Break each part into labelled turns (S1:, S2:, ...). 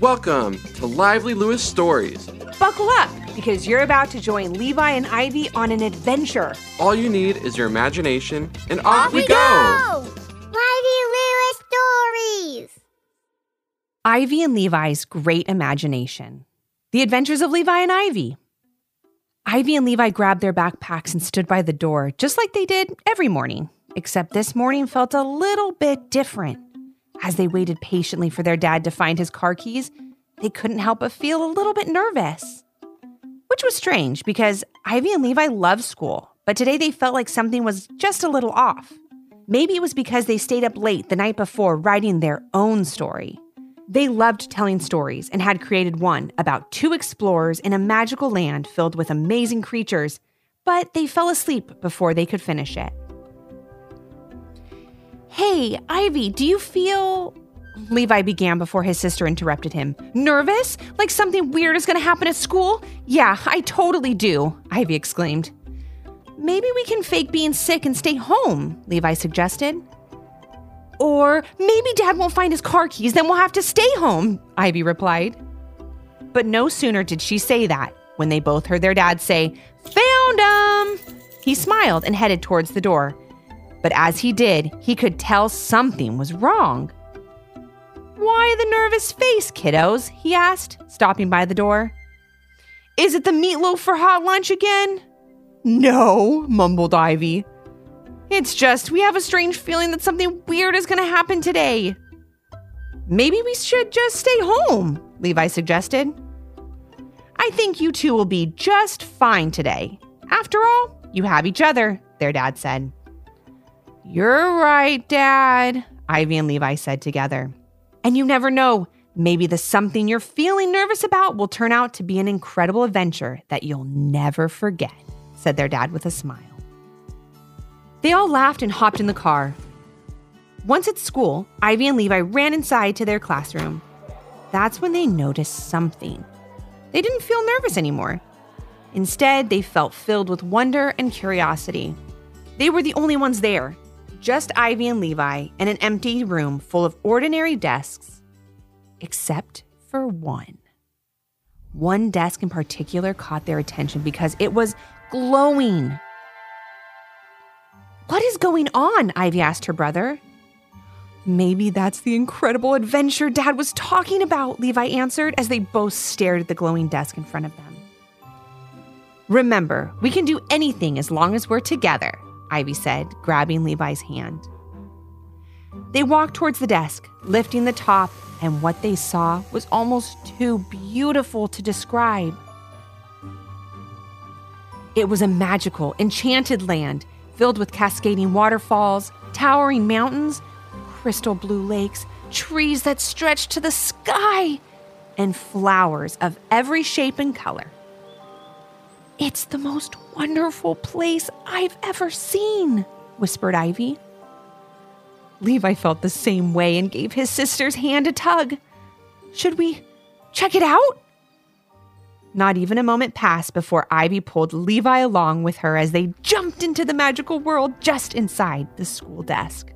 S1: Welcome to Lively Lewis Stories.
S2: Buckle up because you're about to join Levi and Ivy on an adventure.
S1: All you need is your imagination, and off,
S3: Off
S1: we
S3: we
S1: go!
S3: go! Lively Lewis Stories!
S2: Ivy and Levi's great imagination. The adventures of Levi and Ivy. Ivy and Levi grabbed their backpacks and stood by the door, just like they did every morning, except this morning felt a little bit different. As they waited patiently for their dad to find his car keys, they couldn't help but feel a little bit nervous. Which was strange because Ivy and Levi love school, but today they felt like something was just a little off. Maybe it was because they stayed up late the night before writing their own story. They loved telling stories and had created one about two explorers in a magical land filled with amazing creatures, but they fell asleep before they could finish it. Hey, Ivy, do you feel. Levi began before his sister interrupted him. Nervous? Like something weird is to happen at school? Yeah, I totally do, Ivy exclaimed. Maybe we can fake being sick and stay home, Levi suggested. Or maybe dad won't find his car keys, then we'll have to stay home, Ivy replied. But no sooner did she say that when they both heard their dad say, Found 'em! He smiled and headed towards the door. But as he did, he could tell something was wrong. Why the nervous face, kiddos? he asked, stopping by the door. Is it the meatloaf for hot lunch again? No, mumbled Ivy. It's just we have a strange feeling that something weird is going to happen today. Maybe we should just stay home, Levi suggested. I think you two will be just fine today. After all, you have each other, their dad said. You're right, Dad, Ivy and Levi said together. And you never know, maybe the something you're feeling nervous about will turn out to be an incredible adventure that you'll never forget, said their dad with a smile. They all laughed and hopped in the car. Once at school, Ivy and Levi ran inside to their classroom. That's when they noticed something. They didn't feel nervous anymore. Instead, they felt filled with wonder and curiosity. They were the only ones there, just Ivy and Levi in an empty room full of ordinary desks, except for one. One desk in particular caught their attention because it was glowing. What is going on? Ivy asked her brother. Maybe that's the incredible adventure Dad was talking about, Levi answered as they both stared at the glowing desk in front of them. Remember, we can do anything as long as we're together, Ivy said, grabbing Levi's hand. They walked towards the desk, lifting the top, and what they saw was almost too beautiful to describe. It was a magical, enchanted land filled with cascading waterfalls, towering mountains, crystal blue lakes, trees that stretched to the sky, and flowers of every shape and color. It's the most wonderful place I've ever seen, whispered Ivy. Levi felt the same way and gave his sister's hand a tug. Should we check it out? Not even a moment passed before Ivy pulled Levi along with her as they jumped into the magical world just inside the school desk.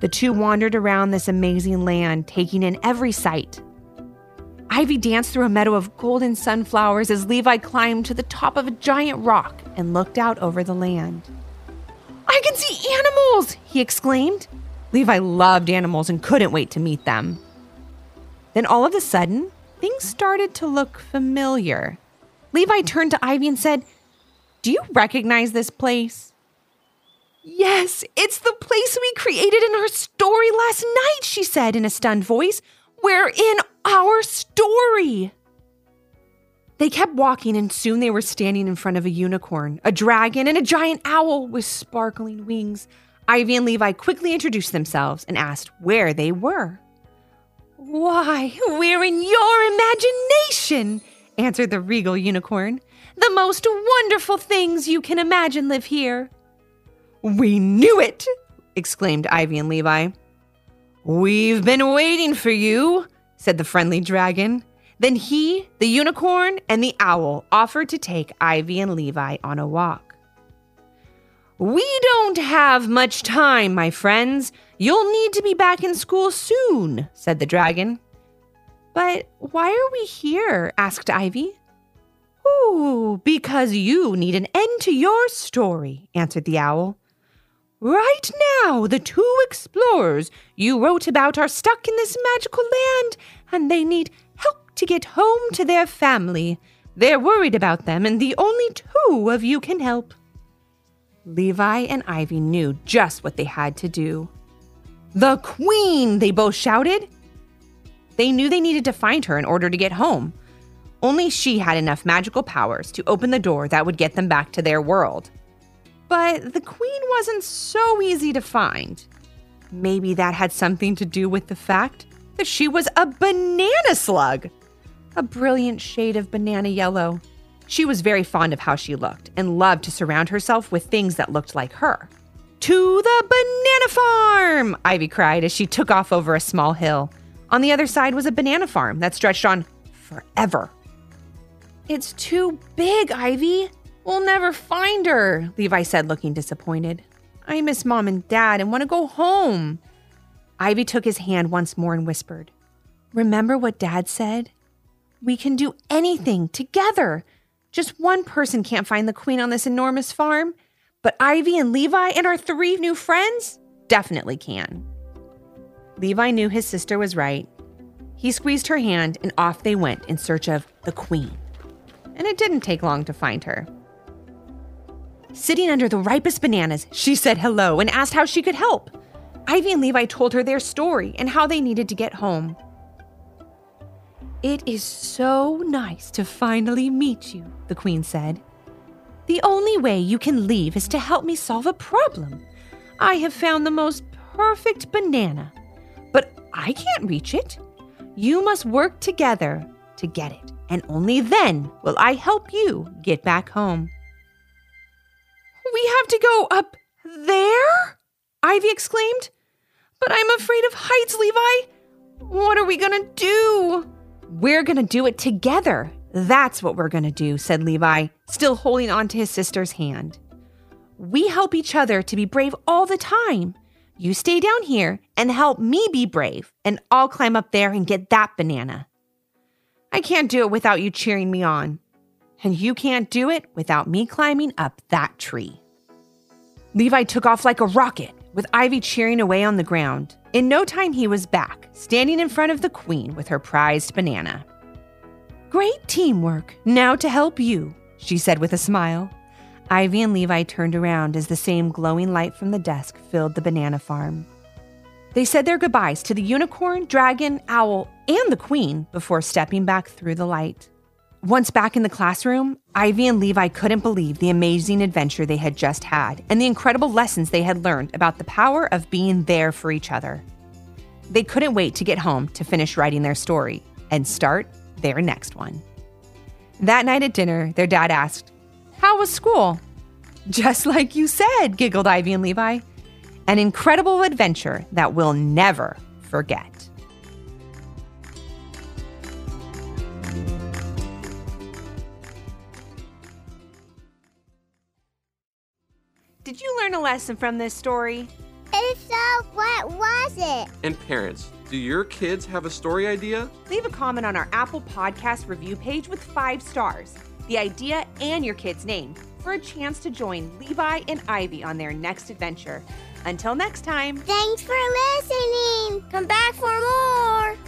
S2: The two wandered around this amazing land, taking in every sight. Ivy danced through a meadow of golden sunflowers as Levi climbed to the top of a giant rock and looked out over the land. I can see animals, he exclaimed. Levi loved animals and couldn't wait to meet them. Then all of a sudden, things started to look familiar. Levi turned to Ivy and said, Do you recognize this place? Yes, it's the place we created in our story last night, she said in a stunned voice. We're in our story. They kept walking, and soon they were standing in front of a unicorn, a dragon, and a giant owl with sparkling wings. Ivy and Levi quickly introduced themselves and asked where they were. Why, we're in your imagination, answered the regal unicorn. The most wonderful things you can imagine live here. We knew it, exclaimed Ivy and Levi. We've been waiting for you, said the friendly dragon. Then he, the unicorn, and the owl offered to take Ivy and Levi on a walk. We don't have much time, my friends. You'll need to be back in school soon, said the dragon. But why are we here? asked Ivy. Ooh, because you need an end to your story, answered the owl. Right now, the two explorers you wrote about are stuck in this magical land and they need help to get home to their family. They're worried about them, and the only two of you can help. Levi and Ivy knew just what they had to do. The Queen, they both shouted. They knew they needed to find her in order to get home. Only she had enough magical powers to open the door that would get them back to their world. But the Queen wasn't so easy to find. Maybe that had something to do with the fact that she was a banana slug, a brilliant shade of banana yellow. She was very fond of how she looked and loved to surround herself with things that looked like her. To the banana farm! Ivy cried as she took off over a small hill. On the other side was a banana farm that stretched on forever. It's too big, Ivy. We'll never find her, Levi said, looking disappointed. I miss mom and dad and want to go home. Ivy took his hand once more and whispered, Remember what dad said? We can do anything together. Just one person can't find the queen on this enormous farm, but Ivy and Levi and our three new friends definitely can. Levi knew his sister was right. He squeezed her hand and off they went in search of the queen. And it didn't take long to find her. Sitting under the ripest bananas, she said hello and asked how she could help. Ivy and Levi told her their story and how they needed to get home. It is so nice to finally meet you, the Queen said. The only way you can leave is to help me solve a problem. I have found the most perfect banana, but I can't reach it. You must work together to get it, and only then will I help you get back home. We have to go up there? Ivy exclaimed. But I'm afraid of heights, Levi. What are we gonna do? We're gonna do it together. That's what we're gonna do, said Levi, still holding on to his sister's hand. We help each other to be brave all the time. You stay down here and help me be brave, and I'll climb up there and get that banana. I can't do it without you cheering me on. And you can't do it without me climbing up that tree. Levi took off like a rocket, with Ivy cheering away on the ground. In no time, he was back, standing in front of the queen with her prized banana. Great teamwork. Now to help you, she said with a smile. Ivy and Levi turned around as the same glowing light from the desk filled the banana farm. They said their goodbyes to the unicorn, dragon, owl, and the queen before stepping back through the light. Once back in the classroom, Ivy and Levi couldn't believe the amazing adventure they had just had and the incredible lessons they had learned about the power of being there for each other. They couldn't wait to get home to finish writing their story and start their next one. That night at dinner, their dad asked, How was school? Just like you said, giggled Ivy and Levi. An incredible adventure that we'll never forget. Did you learn a lesson from this story?
S3: If so, what was it?
S1: And parents, do your kids have a story idea?
S2: Leave a comment on our Apple Podcast review page with five stars, the idea, and your kid's name for a chance to join Levi and Ivy on their next adventure. Until next time.
S3: Thanks for listening. Come back for more.